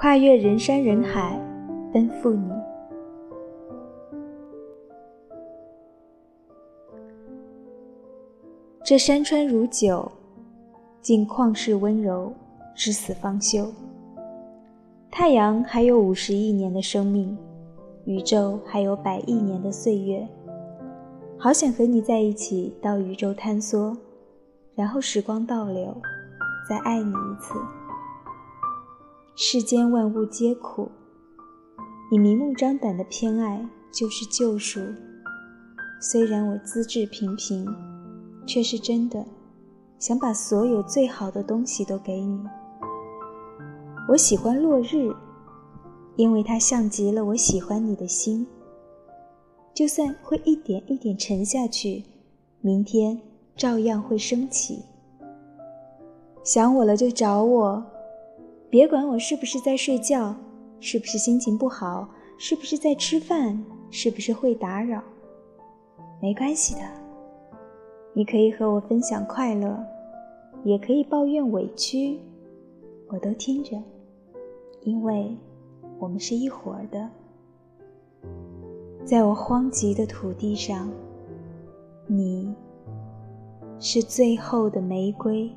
跨越人山人海，奔赴你。这山川如酒，尽旷世温柔，至死方休。太阳还有五十亿年的生命，宇宙还有百亿年的岁月。好想和你在一起到宇宙探索，然后时光倒流，再爱你一次。世间万物皆苦，你明目张胆的偏爱就是救赎。虽然我资质平平。却是真的，想把所有最好的东西都给你。我喜欢落日，因为它像极了我喜欢你的心。就算会一点一点沉下去，明天照样会升起。想我了就找我，别管我是不是在睡觉，是不是心情不好，是不是在吃饭，是不是会打扰，没关系的。你可以和我分享快乐，也可以抱怨委屈，我都听着，因为我们是一伙的。在我荒瘠的土地上，你是最后的玫瑰。